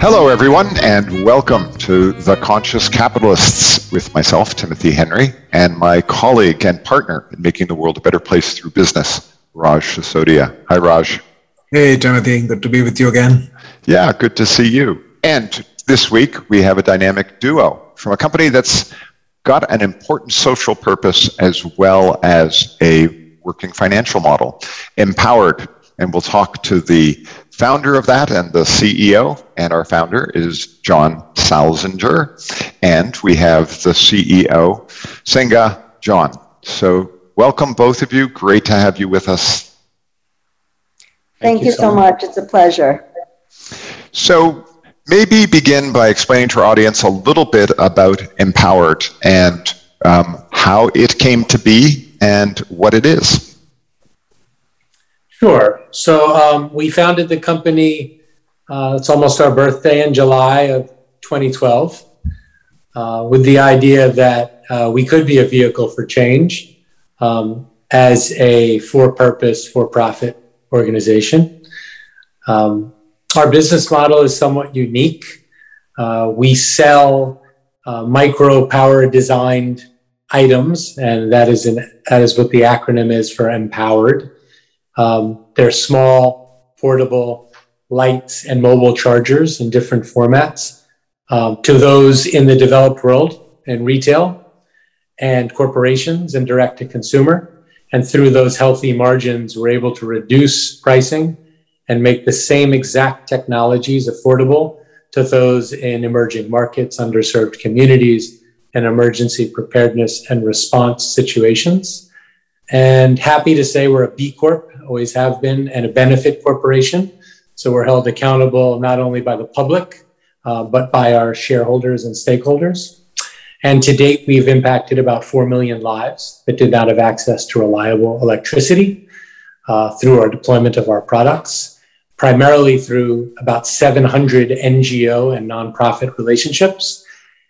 Hello, everyone, and welcome to The Conscious Capitalists with myself, Timothy Henry, and my colleague and partner in making the world a better place through business, Raj Sisodia. Hi, Raj. Hey, Timothy. Good to be with you again. Yeah, good to see you. And this week, we have a dynamic duo from a company that's got an important social purpose as well as a working financial model, MPOWERD. And we'll talk to the founder of that and the CEO. And our founder is John Salzinger. And we have the CEO, Seungah Jeong. So welcome both of you. Great to have you with us. Thank, Thank you, so much. It's a pleasure. So maybe begin by explaining to our audience a little bit about MPOWERD and um, how it came to be and what it is. Sure. So um, we founded the company, uh, it's almost our birthday in July of 2012, uh, with the idea that uh, we could be a vehicle for change um, as a for purpose, for profit organization. Um, our business model is somewhat unique. Uh, we sell uh, micro power designed items, and that is, an, that is what the acronym is for MPOWERD. Um, they're small, portable lights and mobile chargers in different formats um, to those in the developed world and retail and corporations and direct to consumer. And through those healthy margins, we're able to reduce pricing and make the same exact technologies affordable to those in emerging markets, underserved communities, and emergency preparedness and response situations. And happy to say we're a B Corp, always have been, and a benefit corporation. So we're held accountable not only by the public, uh, but by our shareholders and stakeholders. And to date, we've impacted about 4 million lives that did not have access to reliable electricity uh, through our deployment of our products, primarily through about 700 NGO and nonprofit relationships.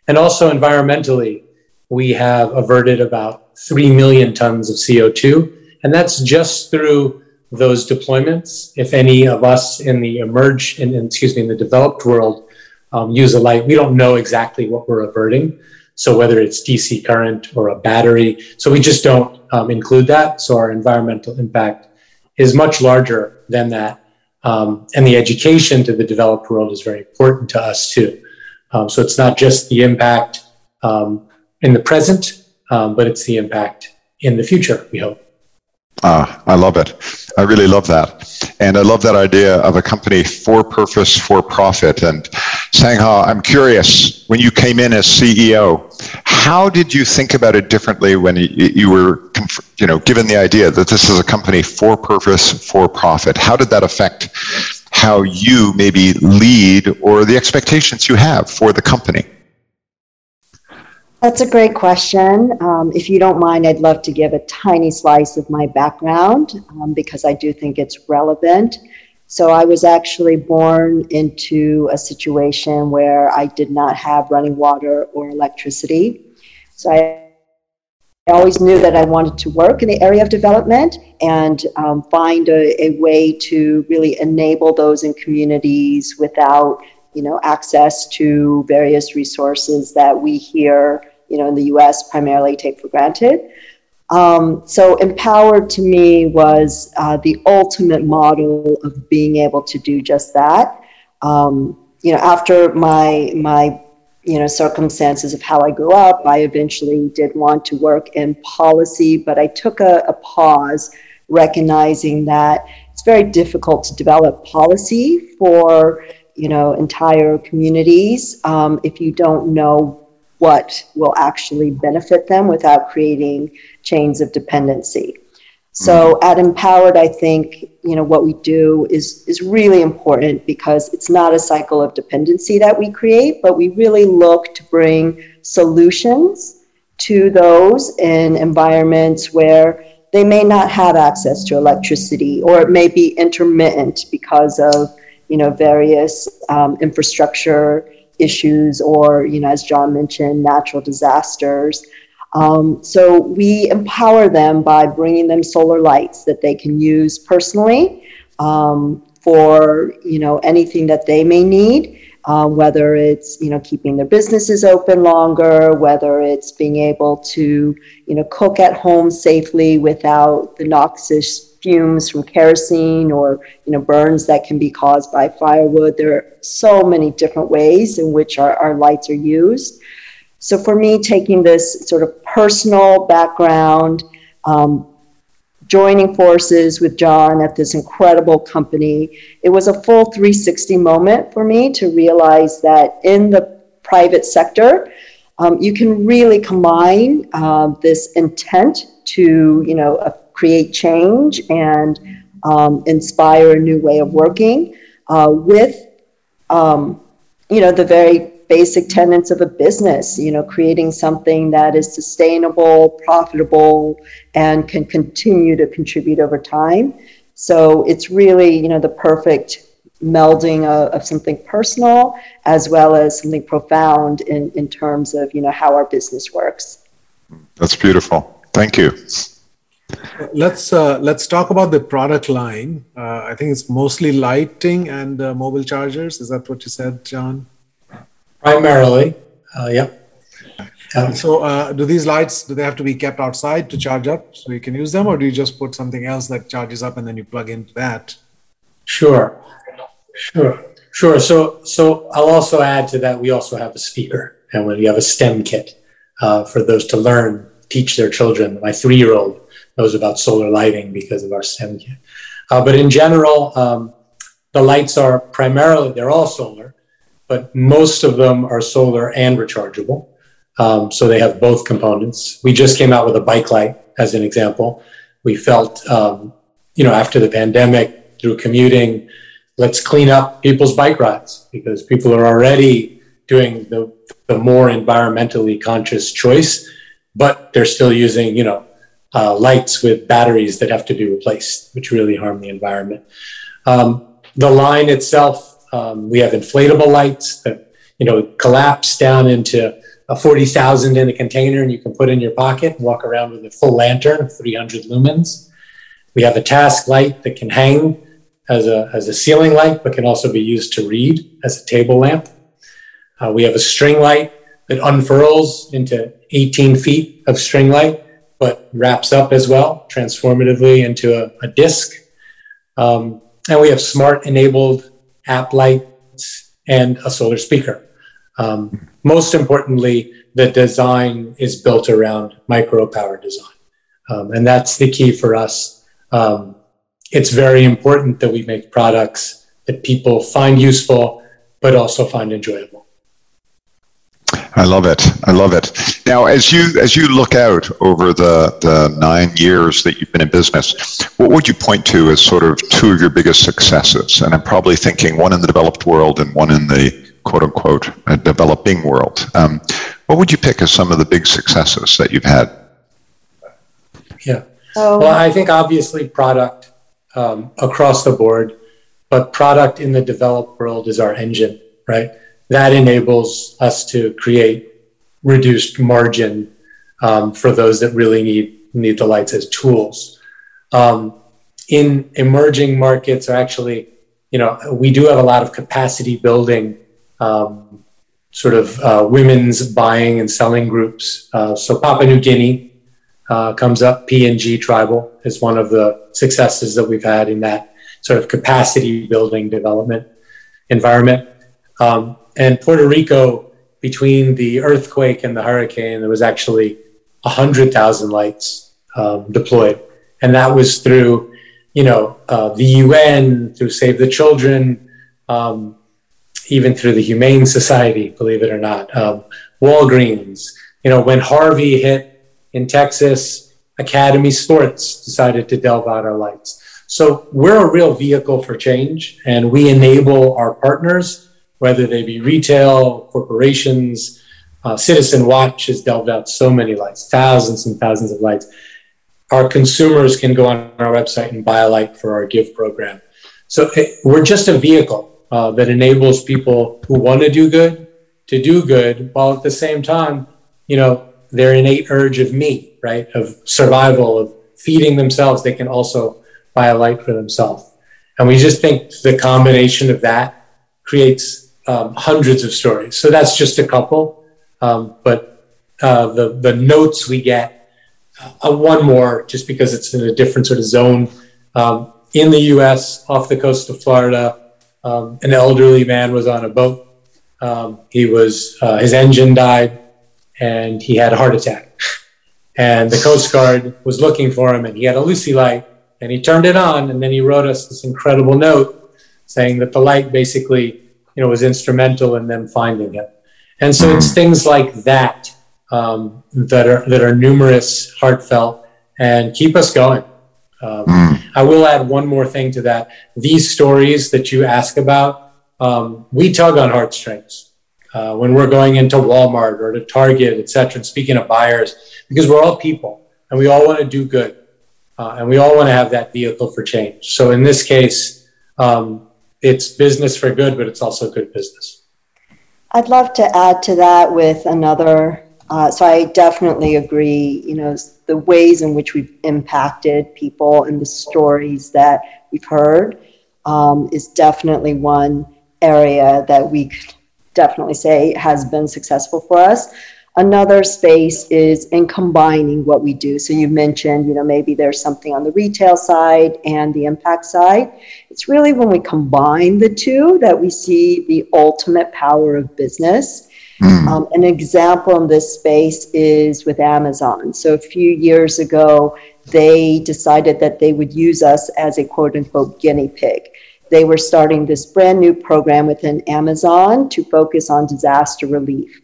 And also environmentally, we have averted about 3 million tons of CO2. And that's just through those deployments. If any of us in the emerge, in, excuse me, in the developed world um, use a light, we don't know exactly what we're averting. So whether it's DC current or a battery, so we just don't um, include that. So our environmental impact is much larger than that. Um, and the education to the developed world is very important to us too. Um, so it's not just the impact um, in the present, um, but it's the impact in the future, we hope. Ah, I love it. I really love that. And I love that idea of a company for purpose, for profit. And Seungah, I'm curious, when you came in as CEO, how did you think about it differently when you were you know, given the idea that this is a company for purpose, for profit? How did that affect how you maybe lead or the expectations you have for the company? That's a great question. Um, if you don't mind, I'd love to give a tiny slice of my background um, because I do think it's relevant. So, I was actually born into a situation where I did not have running water or electricity. So, I I always knew that I wanted to work in the area of development and um, find a, a, way to really enable those in communities without, you know, access to various resources that we hear you know, in the US primarily take for granted. Um, so MPOWERD to me was uh, the ultimate model of being able to do just that. Um, you know, after my my you know circumstances of how I grew up, I eventually did want to work in policy, but I took a, a pause, recognizing that it's very difficult to develop policy for you know entire communities um, if you don't know what will actually benefit them without creating chains of dependency. So mm-hmm. at MPOWERD, I think you know what we do is is really important because it's not a cycle of dependency that we create, but we really look to bring solutions to those in environments where they may not have access to electricity or it may be intermittent because of you know various um, infrastructure issues or you know as john mentioned natural disasters um, so we empower them by bringing them solar lights that they can use personally um, for you know anything that they may need. Uh, whether it's you know keeping their businesses open longer, whether it's being able to you know cook at home safely without the noxious fumes from kerosene or you know burns that can be caused by firewood. There are so many different ways in which our, our lights are used. So for me, taking this sort of personal background, um, joining forces with John at this incredible company, it was a full 360 moment for me to realize that in the private sector, um, you can really combine uh, this intent to, you know, create change and um, inspire a new way of working uh, with, um, you know, the very basic tenets of a business, you know, creating something that is sustainable, profitable, and can continue to contribute over time. So it's really, you know, the perfect melding of, of something personal as well as something profound in, in terms of, you know, how our business works. That's beautiful. Thank you. Let's uh, let's talk about the product line. Uh, I think it's mostly lighting and uh, mobile chargers. Is that what you said, John? Primarily, uh, yep. Um, so, uh, do these lights do they have to be kept outside to charge up so you can use them, or do you just put something else that charges up and then you plug into that? Sure, sure, sure. So, so I'll also add to that. We also have a speaker, and when you have a STEM kit uh, for those to learn, teach their children. My three-year-old knows about solar lighting because of our STEM kit. Uh, but in general, um, the lights are primarily they're all solar but most of them are solar and rechargeable. Um, so they have both components. We just came out with a bike light as an example. We felt, um, you know, after the pandemic, through commuting, let's clean up people's bike rides because people are already doing the, the more environmentally conscious choice, but they're still using, you know, uh, lights with batteries that have to be replaced, which really harm the environment. Um, the line itself um, we have inflatable lights that you know collapse down into a 40,000 in a container and you can put in your pocket and walk around with a full lantern of 300 lumens. We have a task light that can hang as a, as a ceiling light, but can also be used to read as a table lamp. Uh, we have a string light that unfurls into 18 feet of string light, but wraps up as well, transformatively into a, a disc. Um, and we have smart enabled app lights, and a solar speaker. Um, most importantly, the design is built around micro power design. Um, and that's the key for us. Um, it's very important that we make products that people find useful, but also find enjoyable. I love it. I love it. Now, as you as you look out over the the nine years that you've been in business, what would you point to as sort of two of your biggest successes? And I'm probably thinking one in the developed world and one in the quote unquote uh, developing world. Um, what would you pick as some of the big successes that you've had? Yeah. well, I think obviously product um, across the board, but product in the developed world is our engine, right? That enables us to create reduced margin um, for those that really need need the lights as tools. Um, in emerging markets, or actually, you know, we do have a lot of capacity building, um, sort of uh, women's buying and selling groups. Uh, so Papua New Guinea uh, comes up. PNG Tribal is one of the successes that we've had in that sort of capacity building development environment. Um, and Puerto Rico, between the earthquake and the hurricane, there was actually 100,000 lights um, deployed. And that was through, you know, uh, the UN, through Save the Children, um, even through the Humane Society, believe it or not, um, Walgreens. You know, when Harvey hit in Texas, Academy Sports decided to delve out our lights. So we're a real vehicle for change, and we enable our partners, whether they be retail, corporations, uh, Citizen Watch has delved out so many lights, thousands and thousands of lights. Our consumers can go on our website and buy a light for our give program. So it, we're just a vehicle uh, that enables people who want to do good to do good, while at the same time, you know, their innate urge of me, right, of survival, of feeding themselves, they can also buy a light for themselves. And we just think the combination of that creates um, hundreds of stories. So that's just a couple. Um, but uh, the, the notes we get, uh, one more, just because it's in a different sort of zone. Um, in the US, off the coast of Florida, um, an elderly man was on a boat. Um, he was, uh, his engine died and he had a heart attack. And the Coast Guard was looking for him and he had a Luci light and he turned it on and then he wrote us this incredible note saying that the light basically, you know, was instrumental in them finding him. And so it's things like that um, that are that are numerous, heartfelt, and keep us going. Um, I will add one more thing to that. These stories that you ask about, um, we tug on heartstrings uh, when we're going into Walmart or to Target, et cetera. And speaking of buyers, because we're all people and we all want to do good. Uh, and we all want to have that vehicle for change. So in this case, um, it's business for good, but it's also good business. I'd love to add to that with another. Uh, so I definitely agree. You know, the ways in which we've impacted people and the stories that we've heard um, is definitely one area that we could definitely say has been successful for us. Another space is in combining what we do. So you mentioned, you know, maybe there's something on the retail side and the impact side. It's really when we combine the two that we see the ultimate power of business. Mm. Um, an example in this space is with Amazon. So a few years ago, they decided that they would use us as a quote unquote guinea pig. They were starting this brand new program within Amazon to focus on disaster relief.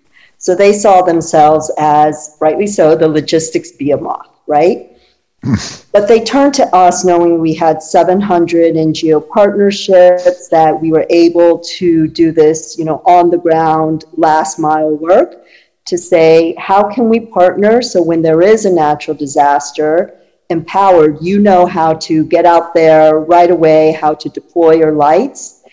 So they saw themselves as, rightly so, the logistics behemoth, right? but they turned to us knowing we had 700 NGO partnerships, that we were able to do this, you know, on the ground, last mile work to say, how can we partner so when there is a natural disaster, MPOWERD, you know how to get out there right away, how to deploy your lights.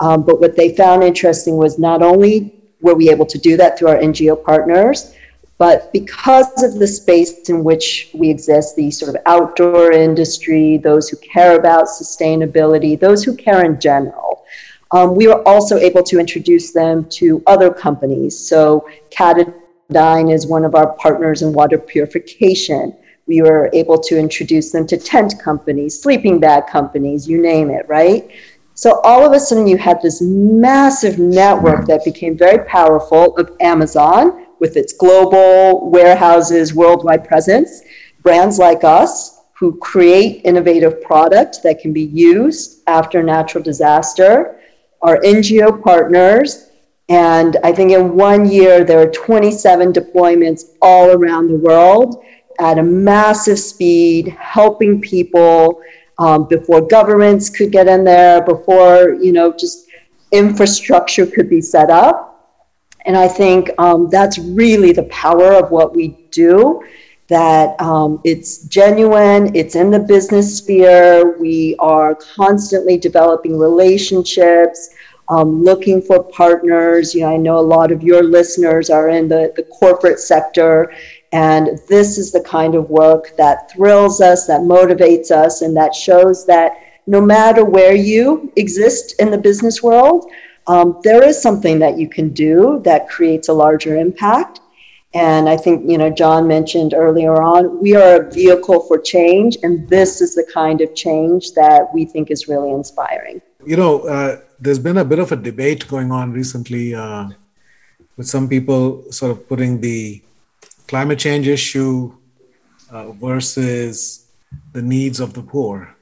Um, but what they found interesting was not only were we able to do that through our NGO partners? But because of the space in which we exist, the sort of outdoor industry, those who care about sustainability, those who care in general, um, we were also able to introduce them to other companies. So Katadyn is one of our partners in water purification. We were able to introduce them to tent companies, sleeping bag companies, you name it, right? So all of a sudden, you had this massive network that became very powerful of Amazon with its global warehouses, worldwide presence, brands like us who create innovative product that can be used after a natural disaster, our NGO partners, and I think in one year there are 27 deployments all around the world at a massive speed, helping people um, before governments could get in there, before you know just infrastructure could be set up. And I think um, that's really the power of what we do. That um, it's genuine, it's in the business sphere. We are constantly developing relationships, um, looking for partners. You know, I know a lot of your listeners are in the, the corporate sector, and this is the kind of work that thrills us, that motivates us, and that shows that no matter where you exist in the business world, um, there is something that you can do that creates a larger impact. And I think, you know, John mentioned earlier on, we are a vehicle for change, and this is the kind of change that we think is really inspiring. You know, uh, there's been a bit of a debate going on recently uh, with some people sort of putting the climate change issue uh, versus the needs of the poor.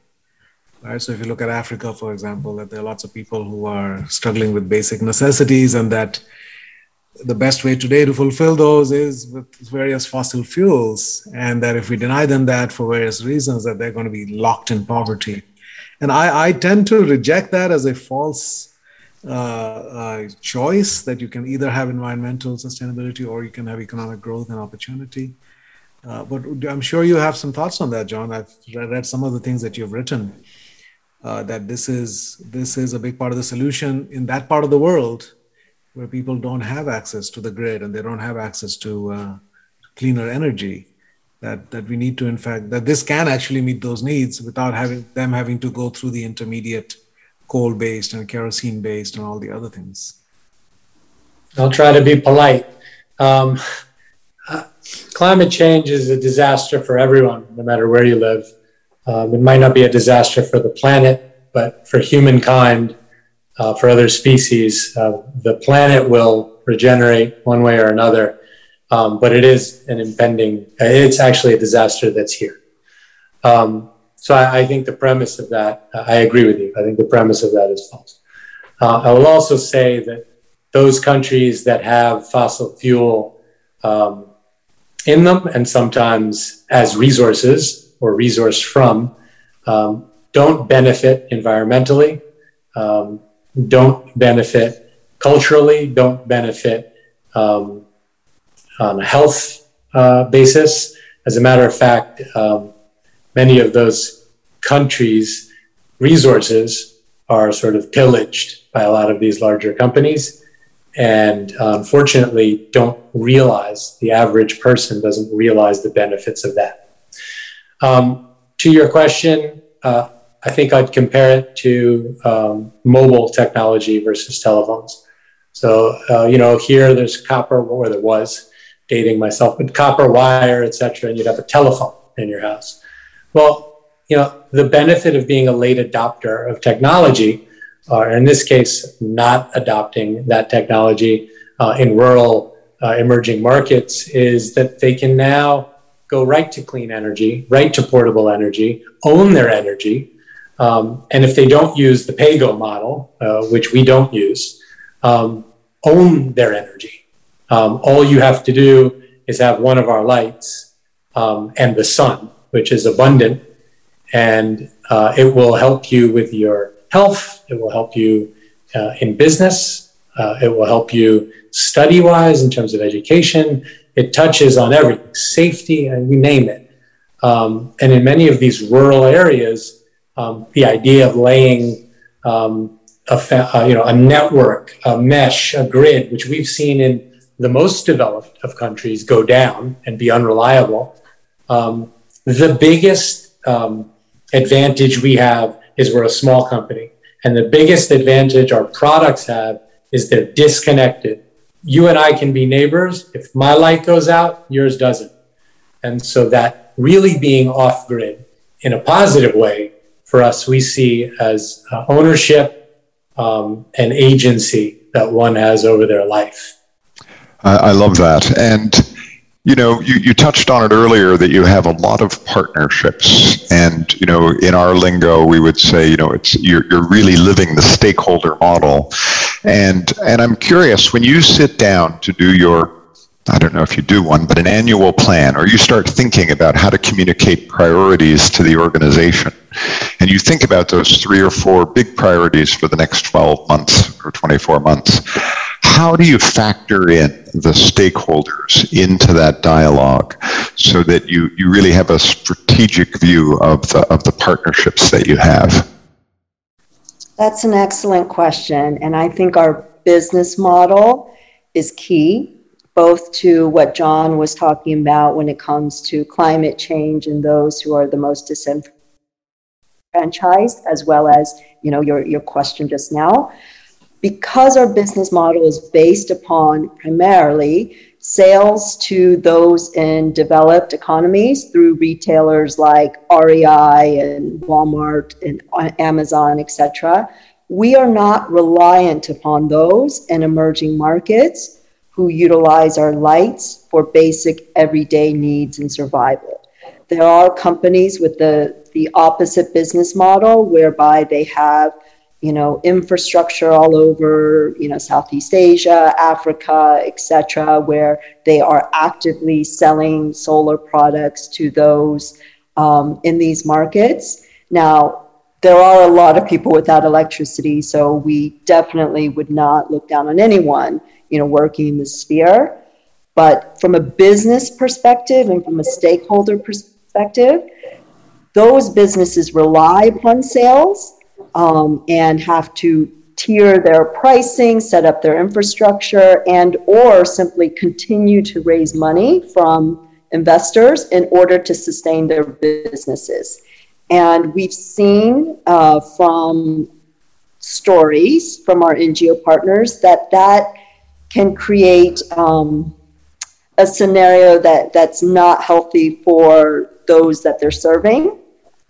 Right? So if you look at Africa, for example, that there are lots of people who are struggling with basic necessities, and that the best way today to fulfill those is with various fossil fuels, and that if we deny them that for various reasons, that they're going to be locked in poverty. And I, I tend to reject that as a false uh, uh, choice that you can either have environmental sustainability or you can have economic growth and opportunity. Uh, but I'm sure you have some thoughts on that, John. I've read some of the things that you've written. Uh, that this is this is a big part of the solution in that part of the world where people don't have access to the grid and they don't have access to uh, cleaner energy that that we need to in fact that this can actually meet those needs without having them having to go through the intermediate coal based and kerosene based and all the other things i'll try to be polite um, uh, climate change is a disaster for everyone no matter where you live um, it might not be a disaster for the planet but for humankind uh, for other species. Uh, the planet will regenerate one way or another, um, but it is an impending, it's actually a disaster that's here. Um, so I, I, think the premise of that, uh, I agree with you. I think the premise of that is false. Uh, I will also say that those countries that have fossil fuel um, in them and sometimes as resources or resource from um, don't benefit environmentally. Um, don't benefit culturally, don't benefit um, on a health uh, basis. As a matter of fact, um, many of those countries' resources are sort of pillaged by a lot of these larger companies and unfortunately don't realize the average person doesn't realize the benefits of that um, to your question uh, I think I'd compare it to um, mobile technology versus telephones. So, uh, you know, here there's copper, or there was, dating myself, but copper wire, etc., and you'd have a telephone in your house. Well, you know, the benefit of being a late adopter of technology, or in this case, not adopting that technology uh, in rural uh, emerging markets, is that they can now go right to clean energy, right to portable energy, own their energy, um, and if they don't use the PAYGO model, uh, which we don't use, um, own their energy. Um, all you have to do is have one of our lights um, and the sun, which is abundant, and uh, it will help you with your health. It will help you uh, in business. Uh, it will help you study wise in terms of education. It touches on everything, safety, and you name it. Um, and in many of these rural areas, um, the idea of laying um, a fa- uh, you know a network, a mesh, a grid, which we've seen in the most developed of countries go down and be unreliable. Um, the biggest um, advantage we have is we're a small company, and the biggest advantage our products have is they're disconnected. You and I can be neighbors. If my light goes out, yours doesn't, and so that really being off grid in a positive way for us we see as uh, ownership um, and agency that one has over their life. I, I love that. And you know, you, you touched on it earlier that you have a lot of partnerships, and you know, in our lingo, we would say, you know, it's you're, you're really living the stakeholder model, and and I'm curious when you sit down to do your I don't know if you do one, but an annual plan, or you start thinking about how to communicate priorities to the organization. And you think about those three or four big priorities for the next 12 months or 24 months. How do you factor in the stakeholders into that dialogue so that you, you really have a strategic view of the, of the partnerships that you have? That's an excellent question. And I think our business model is key both to what John was talking about when it comes to climate change and those who are the most disenfranchised, as well as you know your, your question just now. Because our business model is based upon primarily sales to those in developed economies through retailers like REI and Walmart and Amazon, etc., we are not reliant upon those in emerging markets who utilize our lights for basic everyday needs and survival. There are companies with the, the opposite business model whereby they have you know, infrastructure all over, you know, Southeast Asia, Africa, etc., where they are actively selling solar products to those um, in these markets. Now, there are a lot of people without electricity, so we definitely would not look down on anyone, you know, working in this sphere. But from a business perspective and from a stakeholder perspective, those businesses rely upon sales um, and have to tier their pricing, set up their infrastructure, and or simply continue to raise money from investors in order to sustain their businesses. And we've seen uh, from stories from our NGO partners that that can create um, a scenario that, that's not healthy for those that they're serving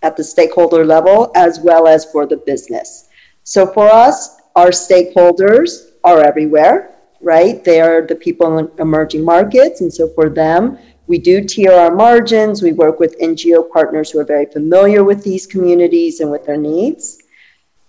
at the stakeholder level as well as for the business. So for us, our stakeholders are everywhere, right? They are the people in emerging markets. And so for them, we do tier our margins. We work with NGO partners who are very familiar with these communities and with their needs.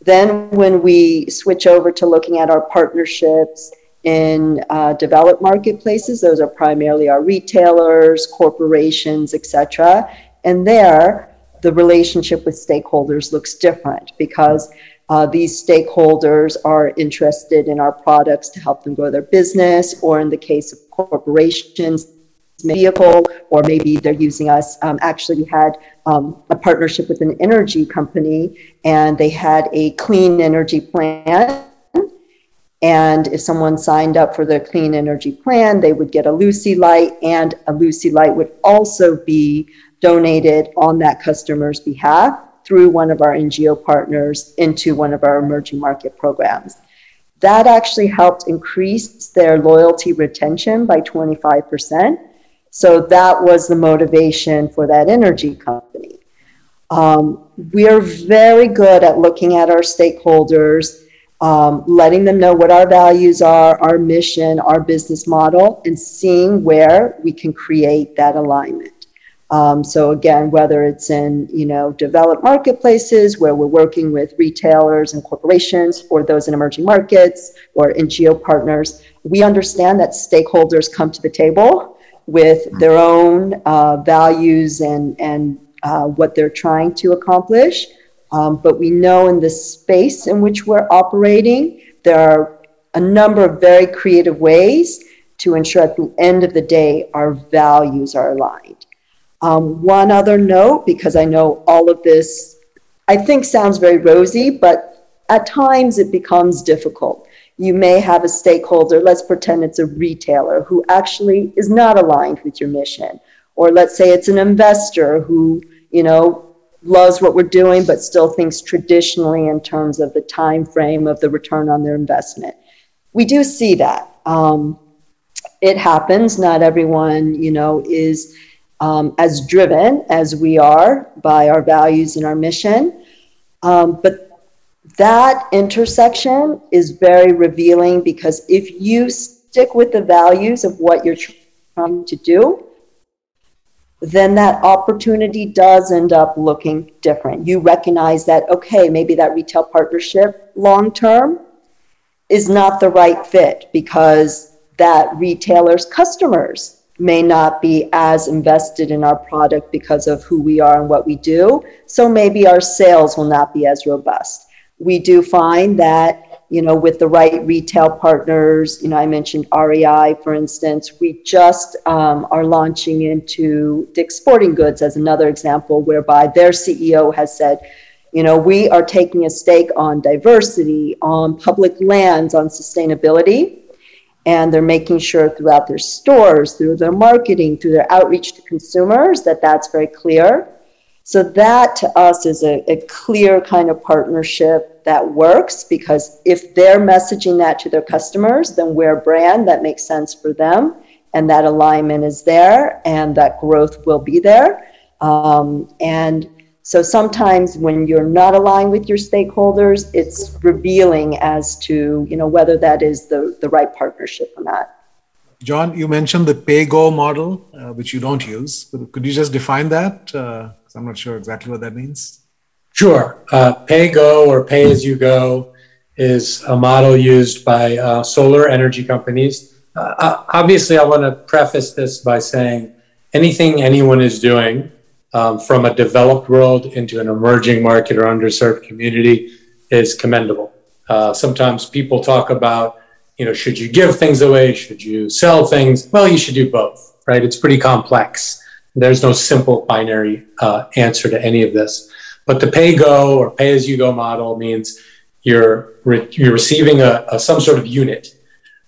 Then, when we switch over to looking at our partnerships in uh, developed marketplaces, those are primarily our retailers, corporations, etc. And there, the relationship with stakeholders looks different because uh, these stakeholders are interested in our products to help them grow their business, or in the case of corporations, vehicle, or maybe they're using us. Um, actually, we had um, a partnership with an energy company, and they had a clean energy plan. And if someone signed up for the clean energy plan, they would get a Luci light, and a Luci light would also be donated on that customer's behalf through one of our NGO partners into one of our emerging market programs. That actually helped increase their loyalty retention by 25%. So that was the motivation for that energy company. Um, we are very good at looking at our stakeholders, um, letting them know what our values are, our mission, our business model, and seeing where we can create that alignment. Um, so again, whether it's in you know developed marketplaces where we're working with retailers and corporations, or those in emerging markets or NGO partners, we understand that stakeholders come to the table with their own uh, values and and uh, what they're trying to accomplish. Um, but we know in the space in which we're operating, there are a number of very creative ways to ensure at the end of the day our values are aligned. Um, one other note, because I know all of this, I think sounds very rosy, but at times it becomes difficult. You may have a stakeholder, let's pretend it's a retailer who actually is not aligned with your mission. Or let's say it's an investor who, you know, loves what we're doing but still thinks traditionally in terms of the time frame of the return on their investment. We do see that. Um, it happens. Not everyone, you know, is um, as driven as we are by our values and our mission. Um, but that intersection is very revealing because if you stick with the values of what you're trying to do, then that opportunity does end up looking different. You recognize that, okay, maybe that retail partnership long term is not the right fit because that retailer's customers may not be as invested in our product because of who we are and what we do. So maybe our sales will not be as robust. We do find that, you know, with the right retail partners, you know, I mentioned REI, for instance, we just um, are launching into Dick's Sporting Goods as another example, whereby their CEO has said, you know, we are taking a stake on diversity, on public lands, on sustainability and they're making sure throughout their stores through their marketing through their outreach to consumers that that's very clear so that to us is a, a, clear kind of partnership that works because if they're messaging that to their customers then we're a brand that makes sense for them and that alignment is there and that growth will be there um, and so sometimes when you're not aligned with your stakeholders, it's revealing as to you know whether that is the, the right partnership or not. John, you mentioned the pay-go model, uh, which you don't use. Could you just define that? Because uh, I'm not sure exactly what that means. Sure. Uh, pay-go or pay-as-you-go is a model used by uh, solar energy companies. Uh, uh obviously, I want to preface this by saying anything anyone is doing um, from a developed world into an emerging market or underserved community is commendable. Uh, sometimes people talk about, you know, should you give things away? Should you sell things? Well, you should do both, right? It's pretty complex. There's no simple binary uh, answer to any of this. But the pay go or pay as you go model means you're re- you're receiving a, a, some sort of unit,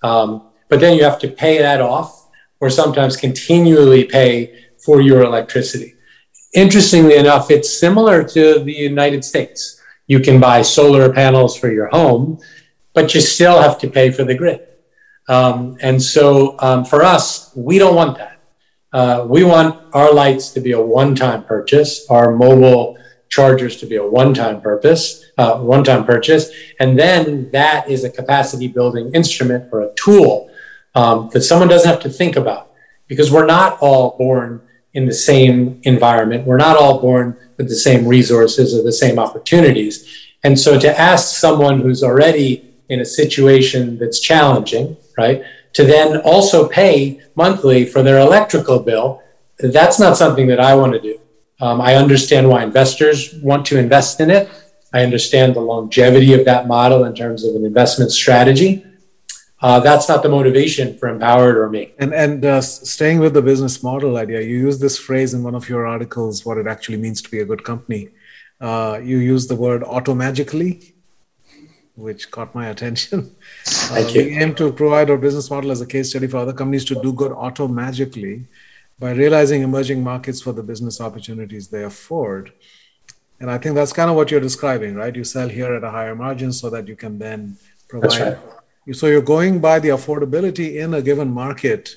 um, but then you have to pay that off, or sometimes continually pay for your electricity. Interestingly enough, it's similar to the United States. You can buy solar panels for your home, but you still have to pay for the grid. Um, and so um, for us, we don't want that. Uh, we want our lights to be a one-time purchase, our mobile chargers to be a one-time purpose, uh, one-time purchase, and then that is a capacity building instrument or a tool um, that someone doesn't have to think about because we're not all born in the same environment. We're not all born with the same resources or the same opportunities. And so to ask someone who's already in a situation that's challenging, right, to then also pay monthly for their electrical bill, that's not something that I want to do. Um, I understand why investors want to invest in it. I understand the longevity of that model in terms of an investment strategy. Uh, that's not the motivation for MPOWERD or me. And and uh, staying with the business model idea, you use this phrase in one of your articles, what it actually means to be a good company. Uh, you use the word automagically, which caught my attention. Uh, Thank you. We aim to provide our business model as a case study for other companies to do good automagically by realizing emerging markets for the business opportunities they afford. And I think that's kind of what you're describing, right? You sell here at a higher margin so that you can then provide. Right. So you're going by the affordability in a given market,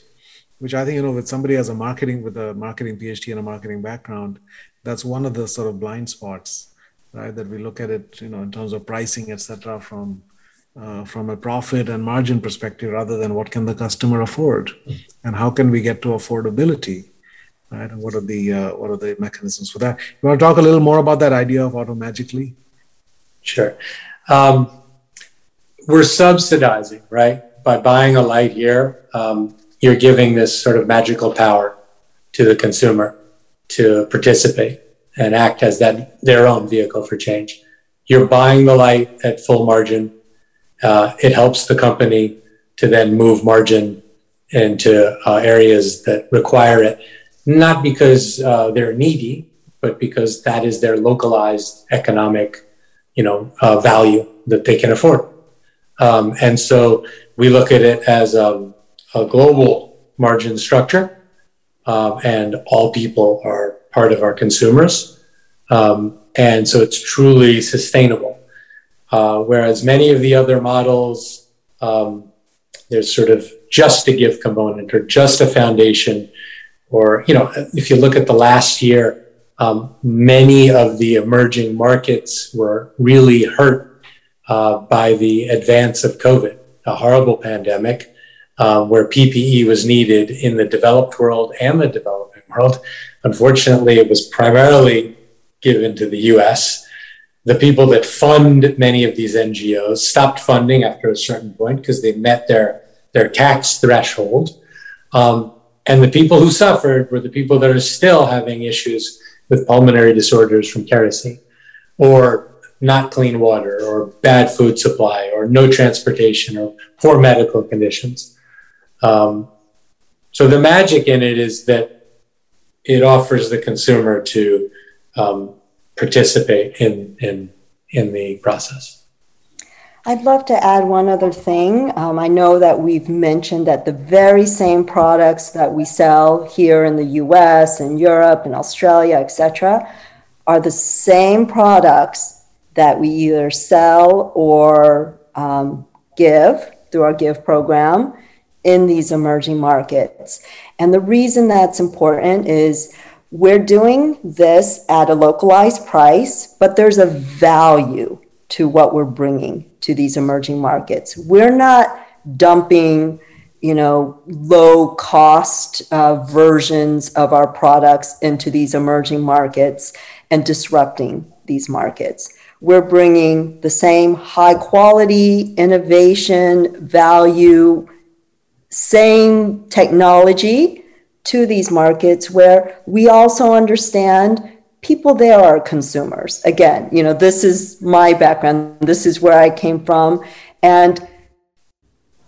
which I think, you know, with somebody as a marketing, with a marketing PhD and a marketing background, that's one of the sort of blind spots, right? That we look at it, you know, in terms of pricing, etc., from uh, from a profit and margin perspective rather than what can the customer afford and how can we get to affordability right and what are the uh, what are the mechanisms for that you want to talk a little more about that idea of automagically sure um, we're subsidizing right by buying a light here um, you're giving this sort of magical power to the consumer to participate and act as that their own vehicle for change you're buying the light at full margin uh, it helps the company to then move margin into uh, areas that require it, not because uh, they're needy, but because that is their localized economic, you know, uh, value that they can afford. Um, and so we look at it as a, a global margin structure, um, and all people are part of our consumers. Um, and so it's truly sustainable. Uh, whereas many of the other models, um, there's sort of just a gift component or just a foundation. Or, you know, if you look at the last year, um, many of the emerging markets were really hurt uh, by the advance of COVID, a horrible pandemic uh, where PPE was needed in the developed world and the developing world. Unfortunately, it was primarily given to the US the people that fund many of these NGOs stopped funding after a certain point because they met their, their tax threshold. Um, and the people who suffered were the people that are still having issues with pulmonary disorders from kerosene or not clean water or bad food supply or no transportation or poor medical conditions. Um, so the magic in it is that it offers the consumer to um, participate in in in the process. I'd love to add one other thing. Um, I know that we've mentioned that the very same products that we sell here in the U.S. and Europe and Australia, etc., are the same products that we either sell or um, give through our Give program in these emerging markets. And the reason that's important is we're doing this at a localized price, but there's a value to what we're bringing to these emerging markets. We're not dumping, you know, low cost uh, versions of our products into these emerging markets and disrupting these markets. we're bringing the same high quality, innovation, value, same technology to these markets where we also understand people there are consumers. Again, you know, this is my background, this is where I came from. And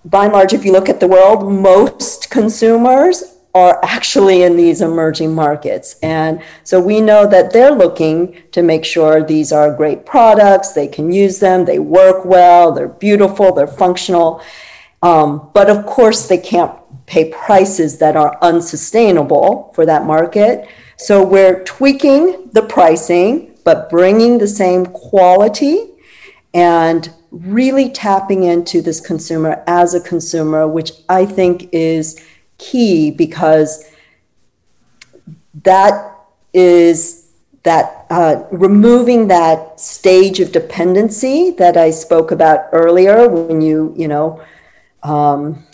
by and large, if you look at the world, most consumers are actually in these emerging markets. And so we know that they're looking to make sure these are great products, they can use them, they work well, they're beautiful, they're functional. Um, but of course, they can't pay prices that are unsustainable for that market. So we're tweaking the pricing, but bringing the same quality and really tapping into this consumer as a consumer, which I think is key because that is that uh, removing that stage of dependency that I spoke about earlier when you, you know, um,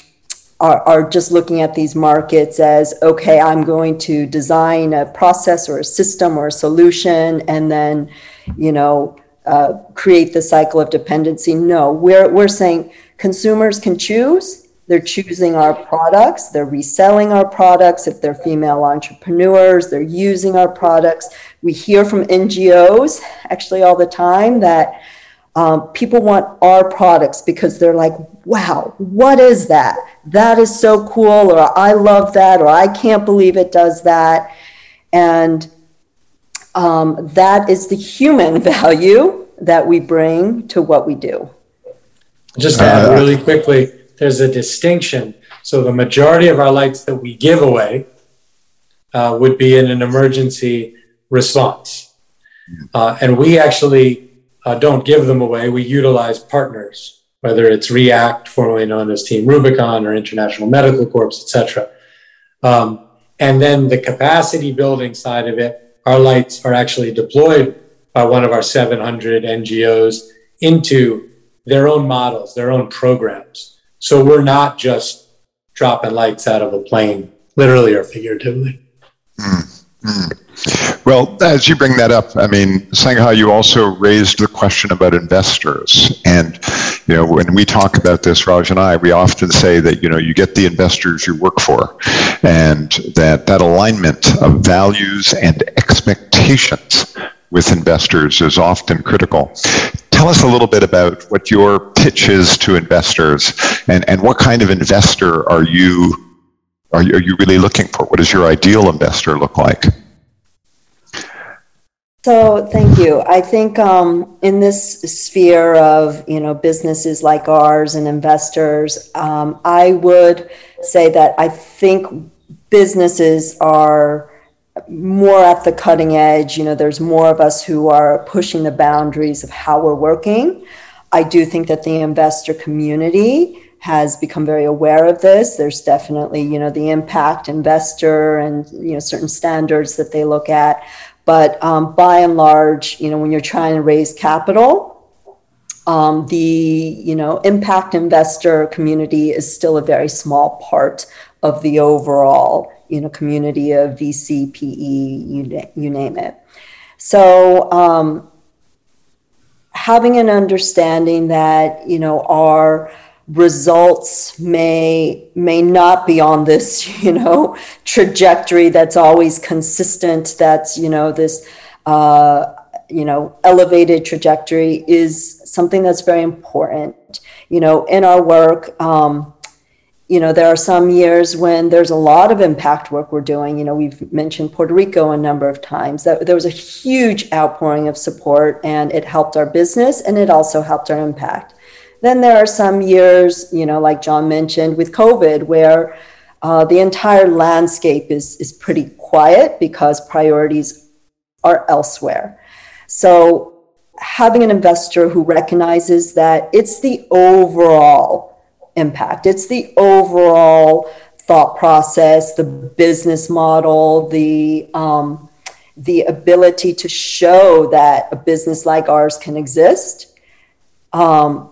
are, are just looking at these markets as okay, I'm going to design a process or a system or a solution and then, you know, uh, create the cycle of dependency. No, we're, we're saying consumers can choose they're choosing our products, they're reselling our products. If they're female entrepreneurs, they're using our products. We hear from NGOs actually all the time that um, people want our products because they're like, wow, what is that? That is so cool, or I love that, or I can't believe it does that. And um, that is the human value that we bring to what we do. Just to add really quickly, there's a distinction. So the majority of our lights that we give away uh, would be in an emergency response. Uh, and we actually uh, don't give them away. We utilize partners, whether it's REACT, formerly known as Team Rubicon, or International Medical Corps, etc. Um, and then the capacity building side of it, our lights are actually deployed by one of our 700 NGOs into their own models, their own programs. So we're not just dropping lights out of a plane, literally or figuratively. Mm-hmm. Well, as you bring that up, I mean, Seungah, you also raised the question about investors. And, you know, when we talk about this, Raj and I, we often say that, you know, you get the investors you work for and that that alignment of values and expectations with investors is often critical tell us a little bit about what your pitch is to investors and, and what kind of investor are you, are you, are you really looking for? What does your ideal investor look like? So thank you. I think um, in this sphere of you know businesses like ours and investors, um, I would say that I think businesses are more at the cutting edge. You know, there's more of us who are pushing the boundaries of how we're working. I do think that the investor community has become very aware of this. There's definitely, you know, the impact investor and, you know, certain standards that they look at. But um, by and large, you know, when you're trying to raise capital, um, the you know impact investor community is still a very small part of the overall you know community of VC, PE, you you name it. So um, having an understanding that you know our results may may not be on this you know trajectory that's always consistent that's you know this uh, you know elevated trajectory is something that's very important you know in our work um, you know, there are some years when there's a lot of impact work we're doing. You know, we've mentioned Puerto Rico a number of times. That there was a huge outpouring of support, and it helped our business, and it also helped our impact. Then there are some years, you know, like John mentioned with COVID, where uh, the entire landscape is is pretty quiet because priorities are elsewhere. So having an investor who recognizes that it's the overall impact. It's the overall thought process, the business model, the um, the ability to show that a business like ours can exist. Um,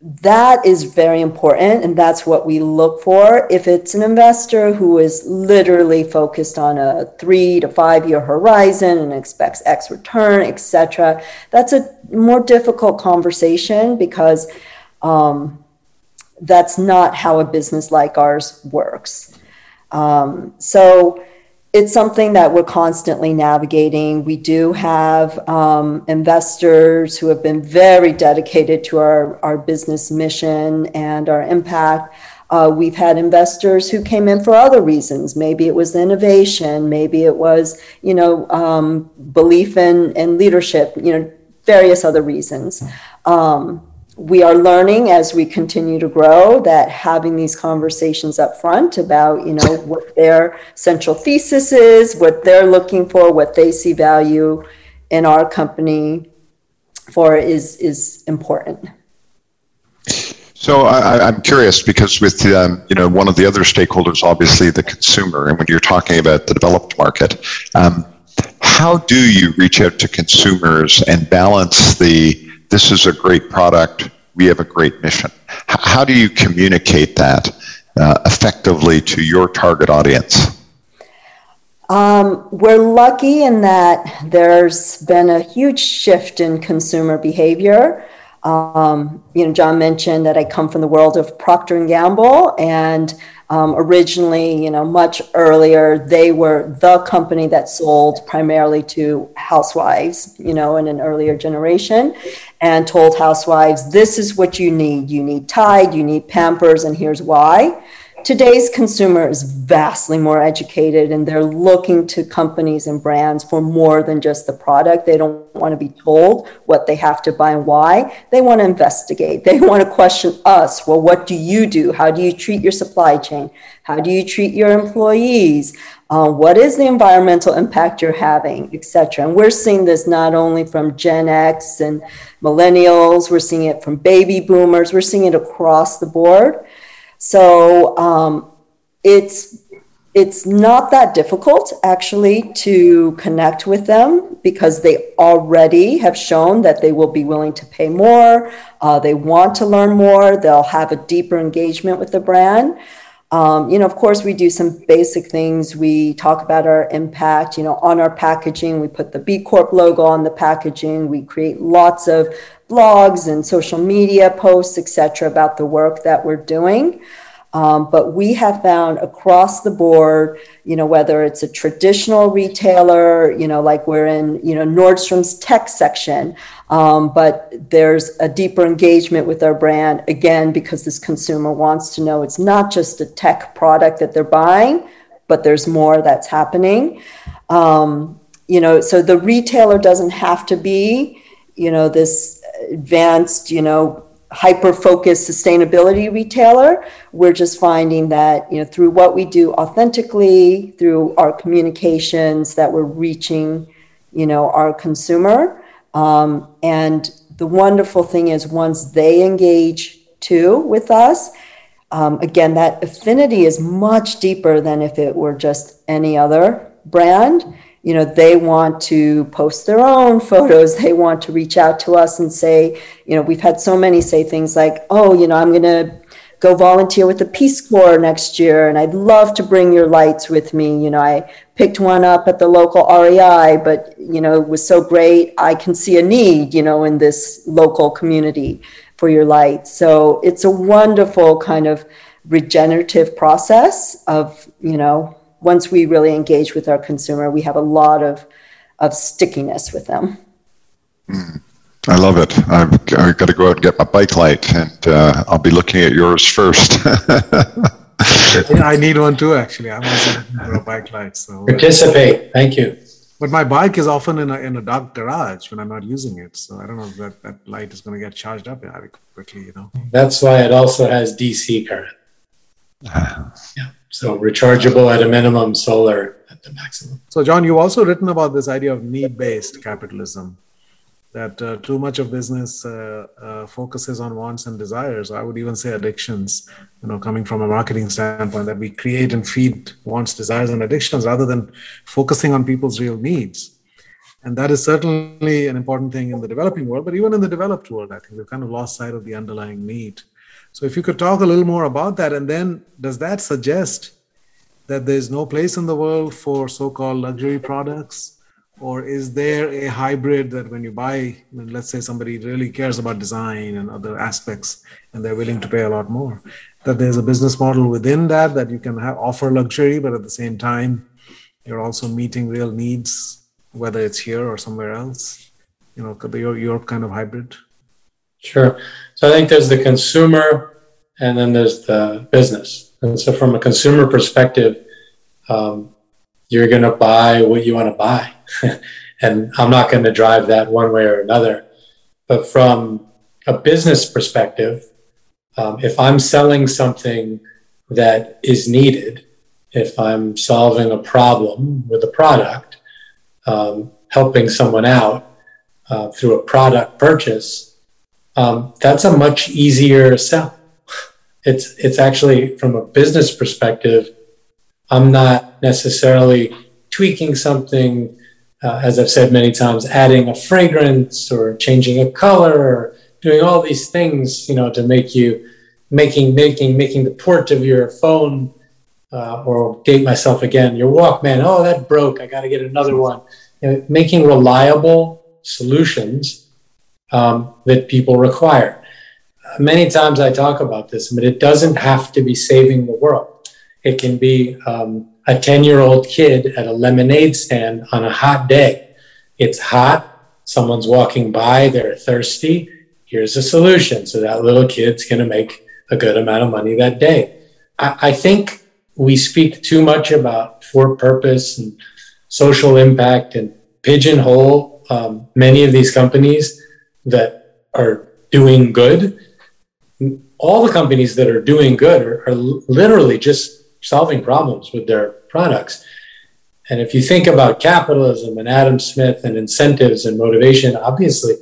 that is very important and that's what we look for. If it's an investor who is literally focused on a three to five year horizon and expects x return etc that's a more difficult conversation because um, that's not how a business like ours works. Um, so it's something that we're constantly navigating. We do have um, investors who have been very dedicated to our, our business mission and our impact. Uh, we've had investors who came in for other reasons. Maybe it was innovation. Maybe it was, you know, um, belief in, in leadership. You know, various other reasons. Um, we are learning as we continue to grow that having these conversations up front about you know what their central thesis is what they're looking for what they see value in our company for is is important. So I, am curious because with um, you know one of the other stakeholders, obviously the consumer, and when you're talking about the developed market, um, how do you reach out to consumers and balance the this is a great product, we have a great mission. H- how do you communicate that uh, effectively to your target audience? Um, we're lucky in that there's been a huge shift in consumer behavior. Um, you know, John mentioned that I come from the world of Procter and Gamble, and um, originally, you know, much earlier, they were the company that sold primarily to housewives, you know, in an earlier generation, and told housewives, "This is what you need. You need Tide, you need Pampers, and here's why." Today's consumer is vastly more educated and they're looking to companies and brands for more than just the product. They don't want to be told what they have to buy and why. They want to investigate. They want to question us. Well, what do you do? How do you treat your supply chain? How do you treat your employees? Uh, what is the environmental impact you're having, etc. And we're seeing this not only from Gen X and millennials, we're seeing it from baby boomers, we're seeing it across the board. So um, it's it's not that difficult actually to connect with them because they already have shown that they will be willing to pay more. Uh, they want to learn more. They'll have a deeper engagement with the brand. Um, you know, of course, we do some basic things. We talk about our impact, you know, on our packaging. We put the B Corp logo on the packaging. We create lots of blogs and social media posts, etc., about the work that we're doing. Um, but we have found across the board, you know, whether it's a traditional retailer, you know, like we're in, you know, Nordstrom's tech section, um, but there's a deeper engagement with our brand again because this consumer wants to know it's not just a tech product that they're buying, but there's more that's happening. Um, you know, so the retailer doesn't have to be, you know, this advanced, you know, hyper focused sustainability retailer. We're just finding that, you know, through what we do authentically, through our communications, that we're reaching, you know, our consumer. Um, and the wonderful thing is once they engage too with us, um, again, that affinity is much deeper than if it were just any other brand you know they want to post their own photos. They want to reach out to us and say you know we've had so many say things like oh you know i'm going to go volunteer with the peace corps next year and i'd love to bring your lights with me. You know i picked one up at the local rei but you know it was so great i can see a need you know in this local community for your lights. So it's a wonderful kind of regenerative process of you know once we really engage with our consumer, we have a lot of, of stickiness with them. Mm, I love it. I've, I've, got to go out and get my bike light, and uh, I'll be looking at yours first. yeah, I need one too, actually. I'm also for a bike light. So participate. Thank you. But my bike is often in a in a dark garage when I'm not using it, so I don't know if that, that light is going to get charged up very quickly. You know. That's why it also has DC current. Uh, yeah. So rechargeable at a minimum, solar at the maximum. So, John, you've also written about this idea of need-based capitalism. That uh, too much of business uh, uh, focuses on wants and desires. I would even say addictions. You know, coming from a marketing standpoint, that we create and feed wants, desires, and addictions rather than focusing on people's real needs. And that is certainly an important thing in the developing world, but even in the developed world, I think we've kind of lost sight of the underlying need. So if you could talk a little more about that, and then does that suggest that there's no place in the world for so-called luxury products? Or is there a hybrid that when you buy, when let's say somebody really cares about design and other aspects, and they're willing to pay a lot more, that there's a business model within that that you can have, offer luxury, but at the same time, you're also meeting real needs, whether it's here or somewhere else. You know, your your kind of hybrid. Sure. So I think there's the consumer, and then there's the business. And so, from a consumer perspective, um, you're going to buy what you want to buy. and I'm not going to drive that one way or another. But from a business perspective, um, if I'm selling something that is needed, if I'm solving a problem with a product, um, helping someone out uh, through a product purchase, um, that's a much easier sell. It's it's actually from a business perspective, I'm not necessarily tweaking something uh, as I've said many times, adding a fragrance or changing a color or doing all these things, you know, to make you making making making the port of your phone uh, or date myself again, your Walkman. Oh, that broke. I got to get another one. You know, making reliable solutions um, that people require. Many times I talk about this, but it doesn't have to be saving the world. It can be um, a 10 year old kid at a lemonade stand on a hot day. It's hot, someone's walking by, they're thirsty. Here's a solution. So that little kid's going to make a good amount of money that day. I, I think we speak too much about for purpose and social impact and pigeonhole um, many of these companies that are doing good. All the companies that are doing good are, are literally just solving problems with their products. And if you think about capitalism and Adam Smith and incentives and motivation, obviously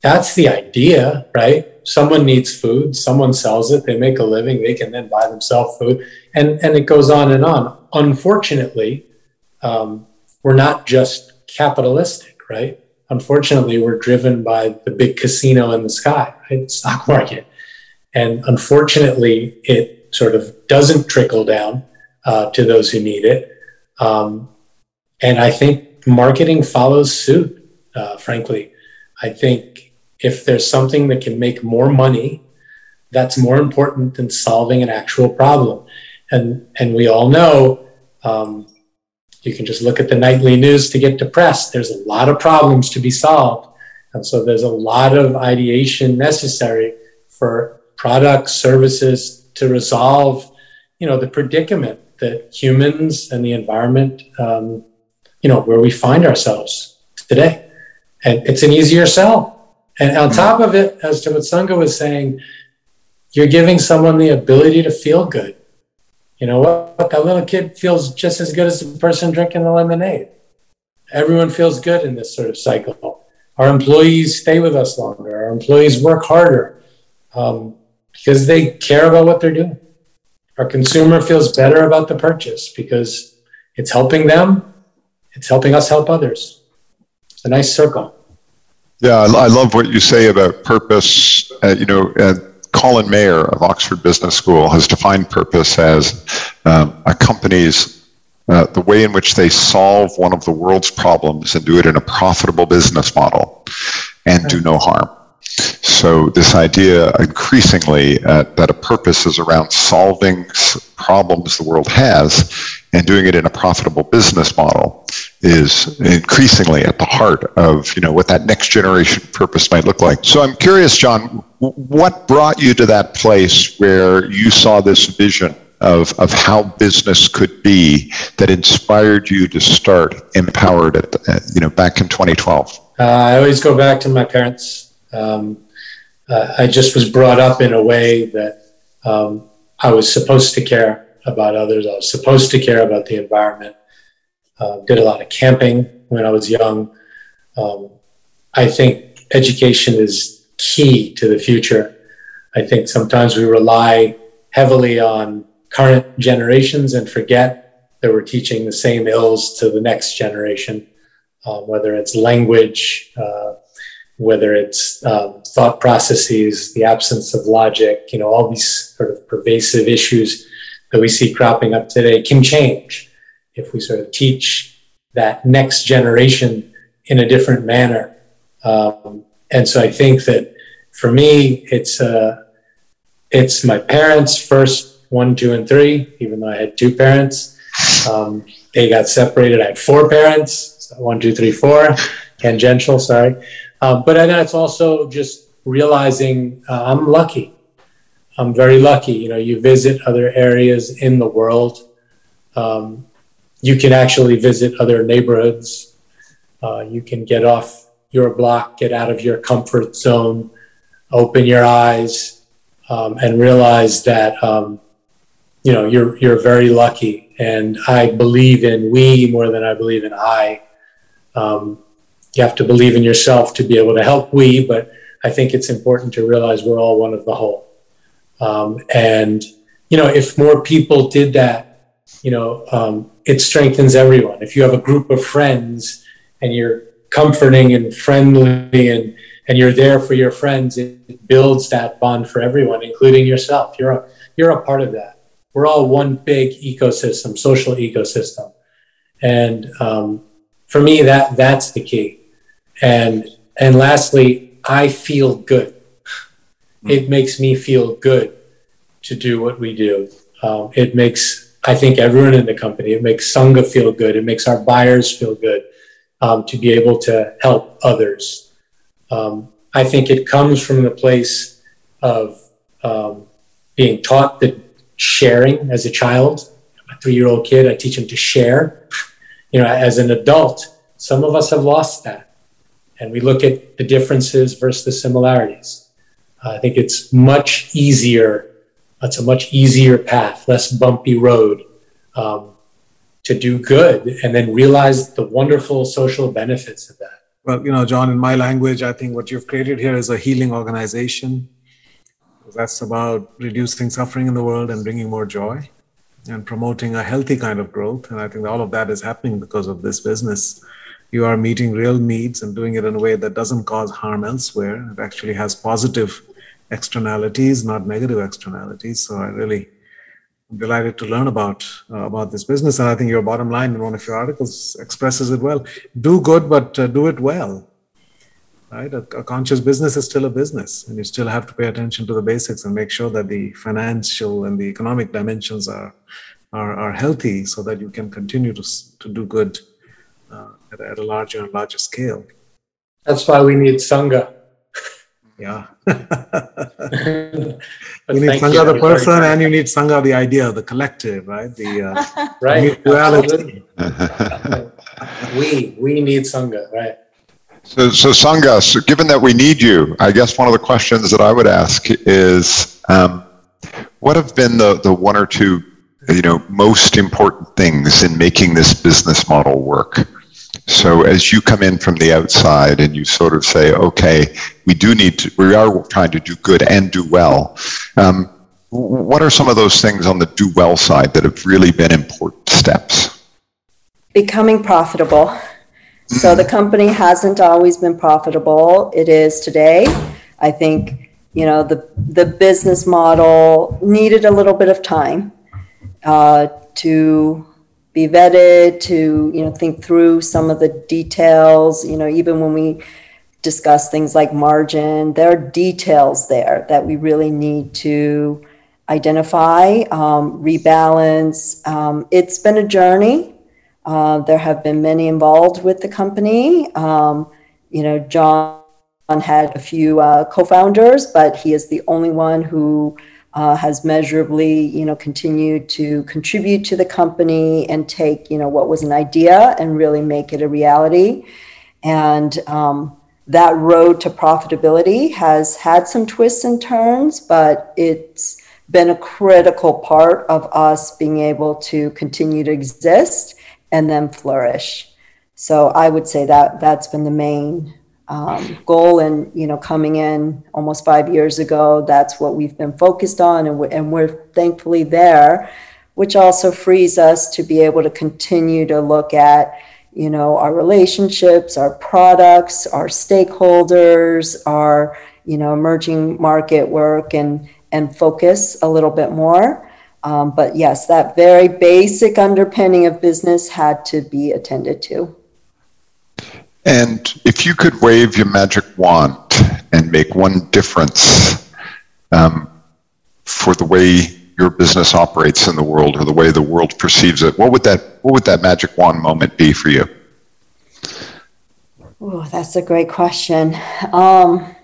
that's the idea, right? Someone needs food, someone sells it, they make a living, they can then buy themselves food, and, and it goes on and on. Unfortunately, um, we're not just capitalistic, right? Unfortunately, we're driven by the big casino in the sky, right? The stock market. And unfortunately, it sort of doesn't trickle down uh, to those who need it. Um, and I think marketing follows suit, uh, frankly. I think if there's something that can make more money, that's more important than solving an actual problem. And, and we all know um, you can just look at the nightly news to get depressed. There's a lot of problems to be solved. And so there's a lot of ideation necessary for products, services to resolve, you know, the predicament that humans and the environment, um, you know, where we find ourselves today. And it's an easier sell. And on top of it, as to what Seungah was saying, you're giving someone the ability to feel good. You know what? That little kid feels just as good as the person drinking the lemonade. Everyone feels good in this sort of cycle. Our employees stay with us longer. Our employees work harder um, because they care about what they're doing. Our consumer feels better about the purchase because it's helping them, it's helping us help others. It's a nice circle. Yeah, I love what you say about purpose. Uh, you know, uh, Colin Mayer of Oxford Business School has defined purpose as um, a company's uh, the way in which they solve one of the world's problems and do it in a profitable business model and do no harm. So this idea increasingly uh, that a purpose is around solving problems the world has and doing it in a profitable business model is increasingly at the heart of you know what that next generation purpose might look like. So I'm curious, John, what brought you to that place where you saw this vision of, of how business could be that inspired you to start MPOWERD at you know back in 2012? Uh, I always go back to my parents um, uh, I just was brought up in a way that um, I was supposed to care about others. I was supposed to care about the environment. Uh, did a lot of camping when I was young. Um, I think education is key to the future. I think sometimes we rely heavily on current generations and forget that we're teaching the same ills to the next generation. uh, whether it's language, uh, whether it's um, thought processes, the absence of logic, you know, all these sort of pervasive issues that we see cropping up today can change if we sort of teach that next generation in a different manner. Um, and so I think that for me, it's uh, it's my parents first, one, two, and three. Even though I had two parents, um, they got separated. I had four parents, so one, two, three, four, tangential. Sorry, um, but then it's also just realizing uh, I'm lucky. I'm very lucky. You know, you visit other areas in the world. Um, you can actually visit other neighborhoods. Uh, you can get off your block, get out of your comfort zone, open your eyes, um, and realize that um, you know you're you're very lucky. And I believe in we more than I believe in I. Um, you have to believe in yourself to be able to help we, but I think it's important to realize we're all one of the whole. Um, and you know, if more people did that, you know, um, it strengthens everyone. If you have a group of friends and you're comforting and friendly and and you're there for your friends, it builds that bond for everyone, including yourself. You're a you're a part of that. We're all one big ecosystem, social ecosystem, and um, for me, that that's the key. And and lastly, I feel good. It makes me feel good to do what we do. Um, it makes I think everyone in the company. It makes Seungah feel good. It makes our buyers feel good um, to be able to help others. Um, I think it comes from the place of um, being taught that sharing as a child. A three-year-old kid, I teach him to share. You know, as an adult, some of us have lost that, and we look at the differences versus the similarities. I think it's much easier it's a much easier path, less bumpy road um, to do good and then realize the wonderful social benefits of that. Well, you know, John, in my language, I think what you've created here is a healing organization. That's about reducing suffering in the world and bringing more joy and promoting a healthy kind of growth. And I think all of that is happening because of this business. You are meeting real needs and doing it in a way that doesn't cause harm elsewhere. It actually has positive externalities, not negative externalities. So I really am delighted to learn about uh, about this business, and I think your bottom line in one of your articles expresses it well. Do good, but uh, do it well. Right, a, a, conscious business is still a business, and you still have to pay attention to the basics and make sure that the financial and the economic dimensions are are, are healthy, so that you can continue to to do good at, at a larger and larger scale. That's why we need sangha yeah. you need Sangha the person and you need Sangha the idea, the collective, right? The uh, right. duality. we we need Sangha, right? So, so Sangha, so given that we need you, I guess one of the questions that I would ask is, um, what have been the, the one or two, you know, most important things in making this business model work? So as you come in from the outside and you sort of say, okay, we do need to, we are trying to do good and do well. Um, what are some of those things on the do well side that have really been important steps? Becoming profitable. So the company hasn't always been profitable. It is today. I think you know the the business model needed a little bit of time uh, to be vetted to you know think through some of the details you know even when we discuss things like margin there are details there that we really need to identify um, rebalance. Um, it's been a journey. Uh, there have been many involved with the company. Um, you know john had a few uh, co-founders but he is the only one who uh, has measurably, you know, continued to contribute to the company and take, you know, what was an idea and really make it a reality. And um, that road to profitability has had some twists and turns, but it's been a critical part of us being able to continue to exist and then flourish. So I would say that that's been the main um, goal and you know coming in almost five years ago that's what we've been focused on and we're, and we're thankfully there which also frees us to be able to continue to look at you know, our relationships, our products, our stakeholders, our, you know, emerging market work and, and focus a little bit more. Um, but yes, that very basic underpinning of business had to be attended to. And if you could wave your magic wand and make one difference um, for the way your business operates in the world or the way the world perceives it, what would that what would that magic wand moment be for you? Oh, that's a great question. Um,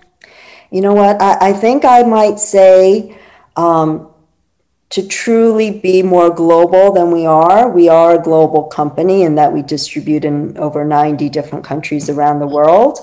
you know what? I, I, think I might say um, to truly be more global than we are. We are a global company in that we distribute in over 90 different countries around the world,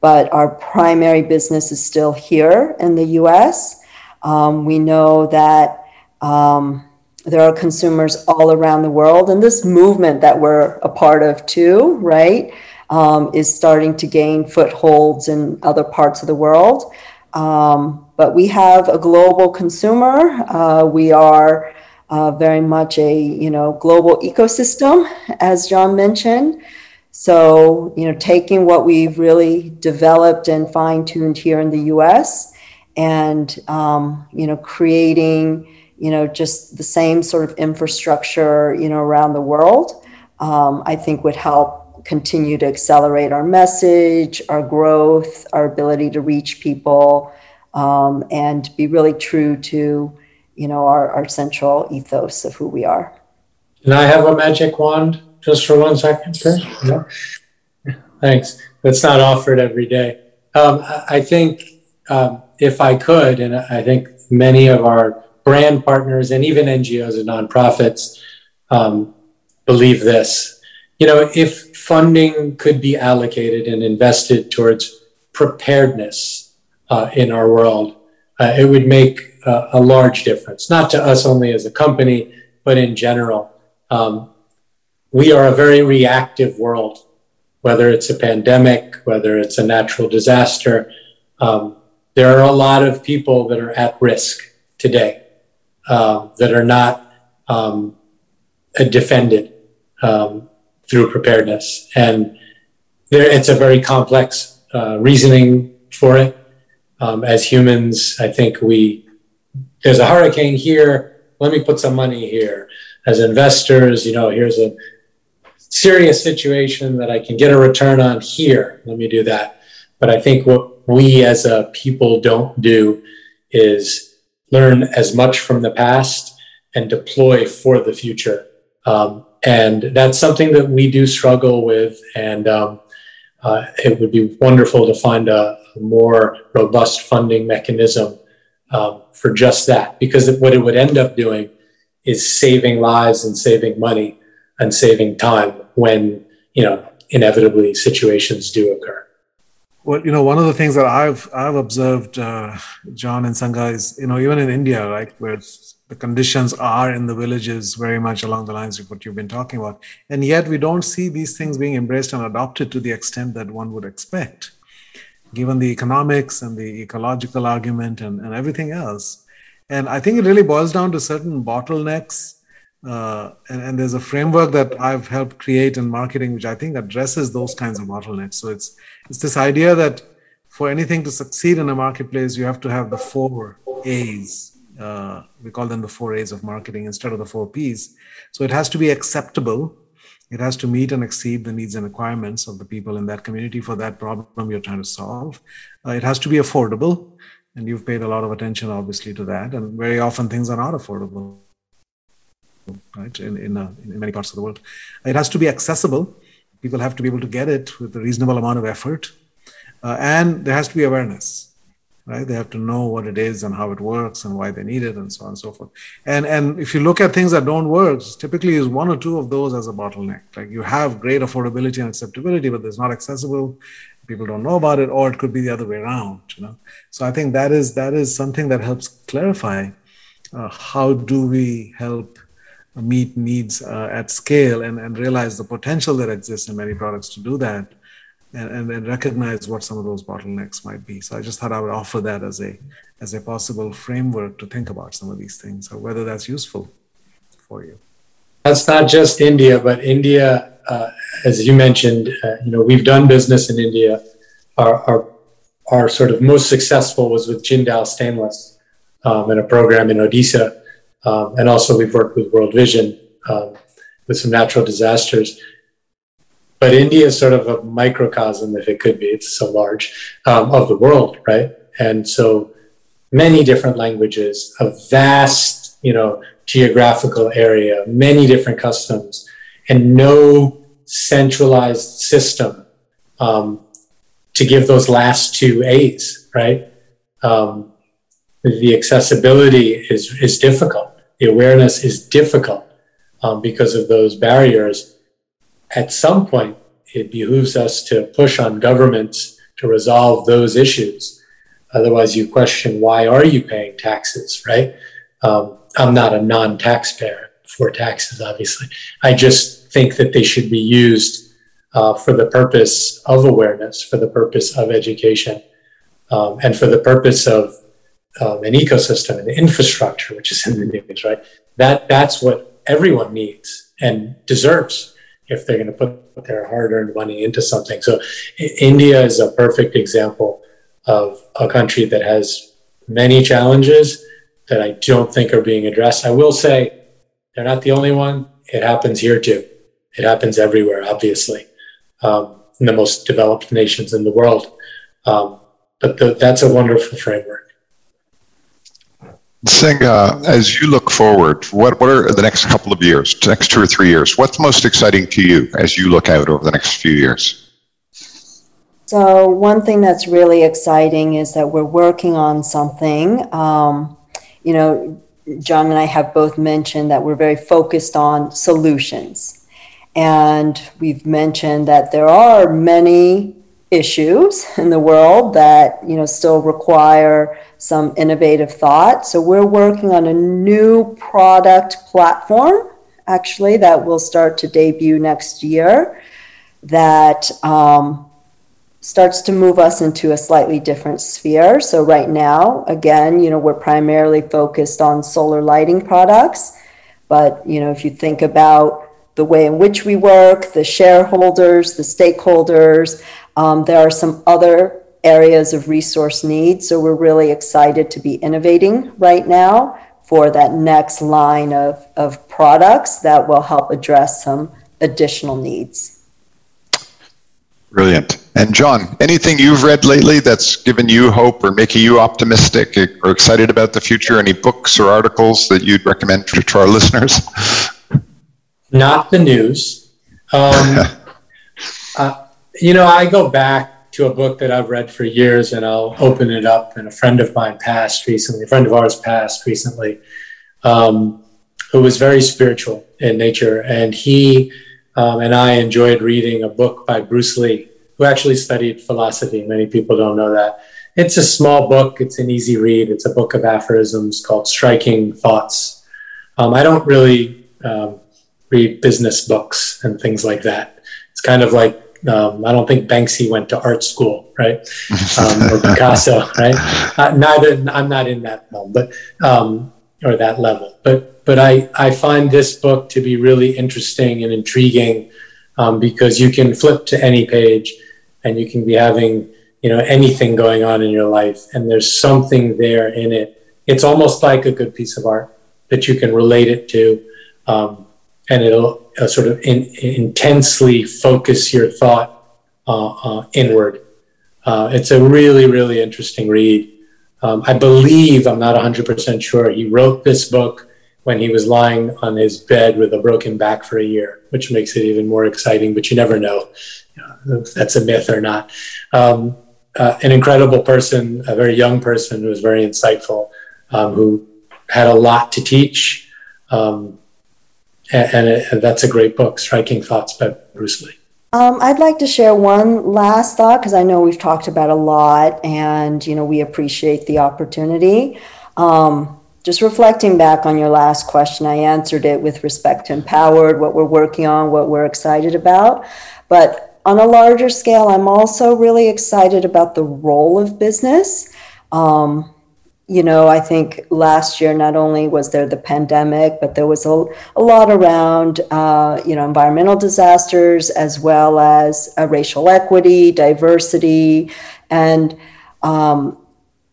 but our primary business is still here in the US. Um, we know that um, there are consumers all around the world, and this movement that we're a part of too, right, um, is starting to gain footholds in other parts of the world. Um, but we have a global consumer. Uh, we are uh, very much a you know global ecosystem, as John mentioned. So you know, taking what we've really developed and fine tuned here in the U.S. and um, you know creating you know just the same sort of infrastructure you know around the world, um, I think would help continue to accelerate our message, our growth, our ability to reach people, um, and be really true to, you know, our, our central ethos of who we are. Can I have a magic wand just for one second? No? Thanks. That's not offered every day. Um, I think um, if I could, and I think many of our brand partners and even NGOs and nonprofits um, believe this. You know, if funding could be allocated and invested towards preparedness uh, in our world, uh, it would make uh, a large difference, not to us only as a company, but in general. Um, we are a very reactive world, whether it's a pandemic, whether it's a natural disaster. Um, there are a lot of people that are at risk today uh, that are not um, defended um, through preparedness. And there, it's a very complex uh, reasoning for it. Um, as humans, I think we, there's a hurricane here, let me put some money here. As investors, you know, here's a serious situation that I can get a return on here, let me do that. But I think what we as a people don't do is learn as much from the past and deploy for the future. Um, and that's something that we do struggle with. And um, uh, it would be wonderful to find a, more robust funding mechanism um, for just that, because what it would end up doing is saving lives and saving money and saving time when you know inevitably situations do occur. Well, you know, one of the things that I've I've observed, uh, John and Seungah, is you know even in India, right, where the conditions are in the villages very much along the lines of what you've been talking about, and yet we don't see these things being embraced and adopted to the extent that one would expect, given the economics and the ecological argument and, and everything else. And I think it really boils down to certain bottlenecks uh, and, and, there's a framework that I've helped create in marketing, which I think addresses those kinds of bottlenecks. So it's it's this idea that for anything to succeed in a marketplace, you have to have the four A's. Uh, we call them the four A's of marketing instead of the four P's. So it has to be acceptable. It has to meet and exceed the needs and requirements of the people in that community for that problem you're trying to solve. Uh, it has to be affordable, and you've paid a lot of attention, obviously, to that. And very often things are not affordable right? In in, uh, in many parts of the world, it has to be accessible. People have to be able to get it with a reasonable amount of effort, uh, and there has to be awareness, right? They have to know what it is and how it works and why they need it, and so on and so forth. And and if you look at things that don't work, typically is one or two of those as a bottleneck. Like you have great affordability and acceptability, but it's not accessible people don't know about it or it could be the other way around you know so i think that is that is something that helps clarify uh, how do we help meet needs uh, at scale and, and realize the potential that exists in many products to do that and, and, and, recognize what some of those bottlenecks might be so i just thought i would offer that as a as a possible framework to think about some of these things or whether that's useful for you that's not just india but india uh, as you mentioned, uh, you know, we've done business in India. Our, our, our sort of most successful was with Jindal Stainless um, in a program in Odisha. Um, and also we've worked with World Vision um, with some natural disasters. But India is sort of a microcosm, if it could be, it's so large, um, of the world, right? And so many different languages, a vast, you know, geographical area, many different customs, and no centralized system um, to give those last two A's, right? Um, the accessibility is, is difficult. The awareness is difficult um, because of those barriers. At some point, it behooves us to push on governments to resolve those issues. Otherwise, you question why are you paying taxes, right? Um, I'm not a non-taxpayer for taxes, obviously. I just think that they should be used uh, for the purpose of awareness, for the purpose of education, um, and for the purpose of um, an ecosystem and infrastructure, which is in the news, right? That that's what everyone needs and deserves if they're going to put their hard-earned money into something. So, India is a perfect example of a country that has many challenges that I don't think are being addressed. I will say they're not the only one. It happens here too. It happens everywhere, obviously, um, in the most developed nations in the world. Um, but the, that's a wonderful framework. Uh, as you look forward, what, what are the next couple of years, next two or three years? What's most exciting to you as you look out over the next few years? So, one thing that's really exciting is that we're working on something. Um, you know, John and I have both mentioned that we're very focused on solutions. And we've mentioned that there are many issues in the world that, you know, still require some innovative thought. So we're working on a new product platform actually that will start to debut next year that um, starts to move us into a slightly different sphere. So right now, again, you know, we're primarily focused on solar lighting products, but you know, if you think about the way in which we work, the shareholders, the stakeholders, um, there are some other areas of resource need. So we're really excited to be innovating right now for that next line of, of products that will help address some additional needs. Brilliant. And John, anything you've read lately that's given you hope or making you optimistic or excited about the future? Any books or articles that you'd recommend to our listeners? Not the news. Um, uh, you know, I go back to a book that I've read for years and I'll open it up. And a friend of mine passed recently, a friend of ours passed recently, um, who was very spiritual in nature. And he um, and I enjoyed reading a book by Bruce Lee, who actually studied philosophy. Many people don't know that. It's a small book, it's an easy read. It's a book of aphorisms called Striking Thoughts. Um, I don't really um, read business books and things like that. It's kind of like um, I don't think Banksy went to art school, right? Um, or Picasso, right? Uh, neither. I'm not in that realm, but um, or that level. But but I, I find this book to be really interesting and intriguing um, because you can flip to any page and you can be having you know anything going on in your life and there's something there in it it's almost like a good piece of art that you can relate it to um, and it'll uh, sort of in, intensely focus your thought uh, uh, inward uh, it's a really really interesting read um, i believe i'm not 100% sure he wrote this book when he was lying on his bed with a broken back for a year, which makes it even more exciting, but you never know, you know if that's a myth or not. Um, uh, an incredible person, a very young person who was very insightful, um, who had a lot to teach. Um, and, and, it, and, that's a great book, Striking Thoughts by Bruce Lee. Um, I'd like to share one last thought because I know we've talked about a lot, and you know we appreciate the opportunity. Um, just reflecting back on your last question, I answered it with respect to MPOWERD, what we're working on, what we're excited about. But on a larger scale, I'm also really excited about the role of business. Um, you know, I think last year not only was there the pandemic, but there was a, a lot around, uh, you know, environmental disasters as well as uh, racial equity, diversity, and um,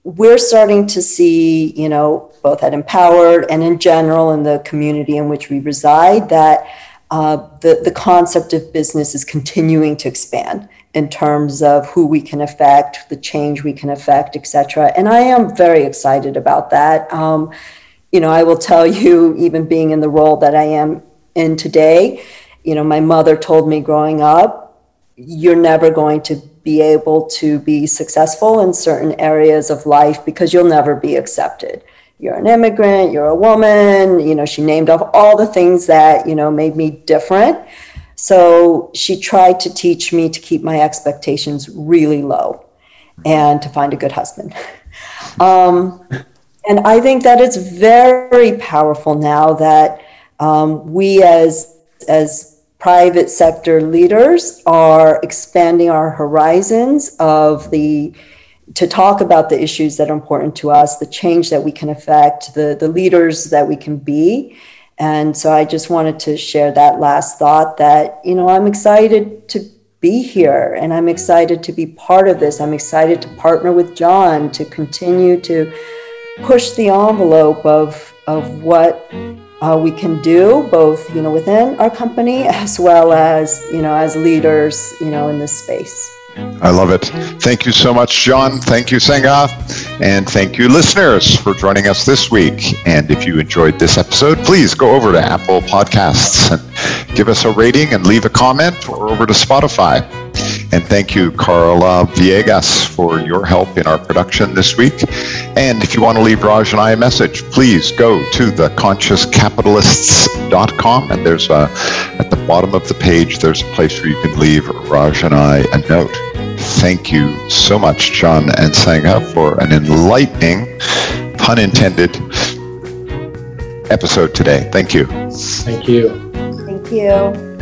we're starting to see, you know, both at MPOWERD and in general in the community in which we reside, that uh, the, the concept of business is continuing to expand in terms of who we can affect, the change we can affect, et cetera. And I am very excited about that. Um, you know, I will tell you, even being in the role that I am in today, you know, my mother told me growing up, you're never going to be able to be successful in certain areas of life because you'll never be accepted. You're an immigrant, you're a woman, you know, she named off all the things that, you know, made me different. So she tried to teach me to keep my expectations really low and to find a good husband. Um, and I think that it's very powerful now that um, we as as private sector leaders are expanding our horizons of the to talk about the issues that are important to us, the change that we can affect, the the leaders that we can be, and so I just wanted to share that last thought that, you know, I'm excited to be here and I'm excited to be part of this. I'm excited to partner with John to continue to push the envelope of, of what uh, we can do, both, you know, within our company as well as, you know, as leaders, you know, in this space. I love it. Thank you so much, John. Thank you, Seungah. And thank you, listeners, for joining us this week. And if you enjoyed this episode, please go over to Apple Podcasts and give us a rating and leave a comment or over to Spotify. And thank you, Carla Villegas, for your help in our production this week. And if you want to leave Raj and I a message, please go to theconsciouscapitalists.com. And there's a, at the bottom of the page, there's a place where you can leave Raj and I a note. Thank you so much, John and Seungah, for an enlightening, pun intended, episode today. Thank you. Thank you. Thank you.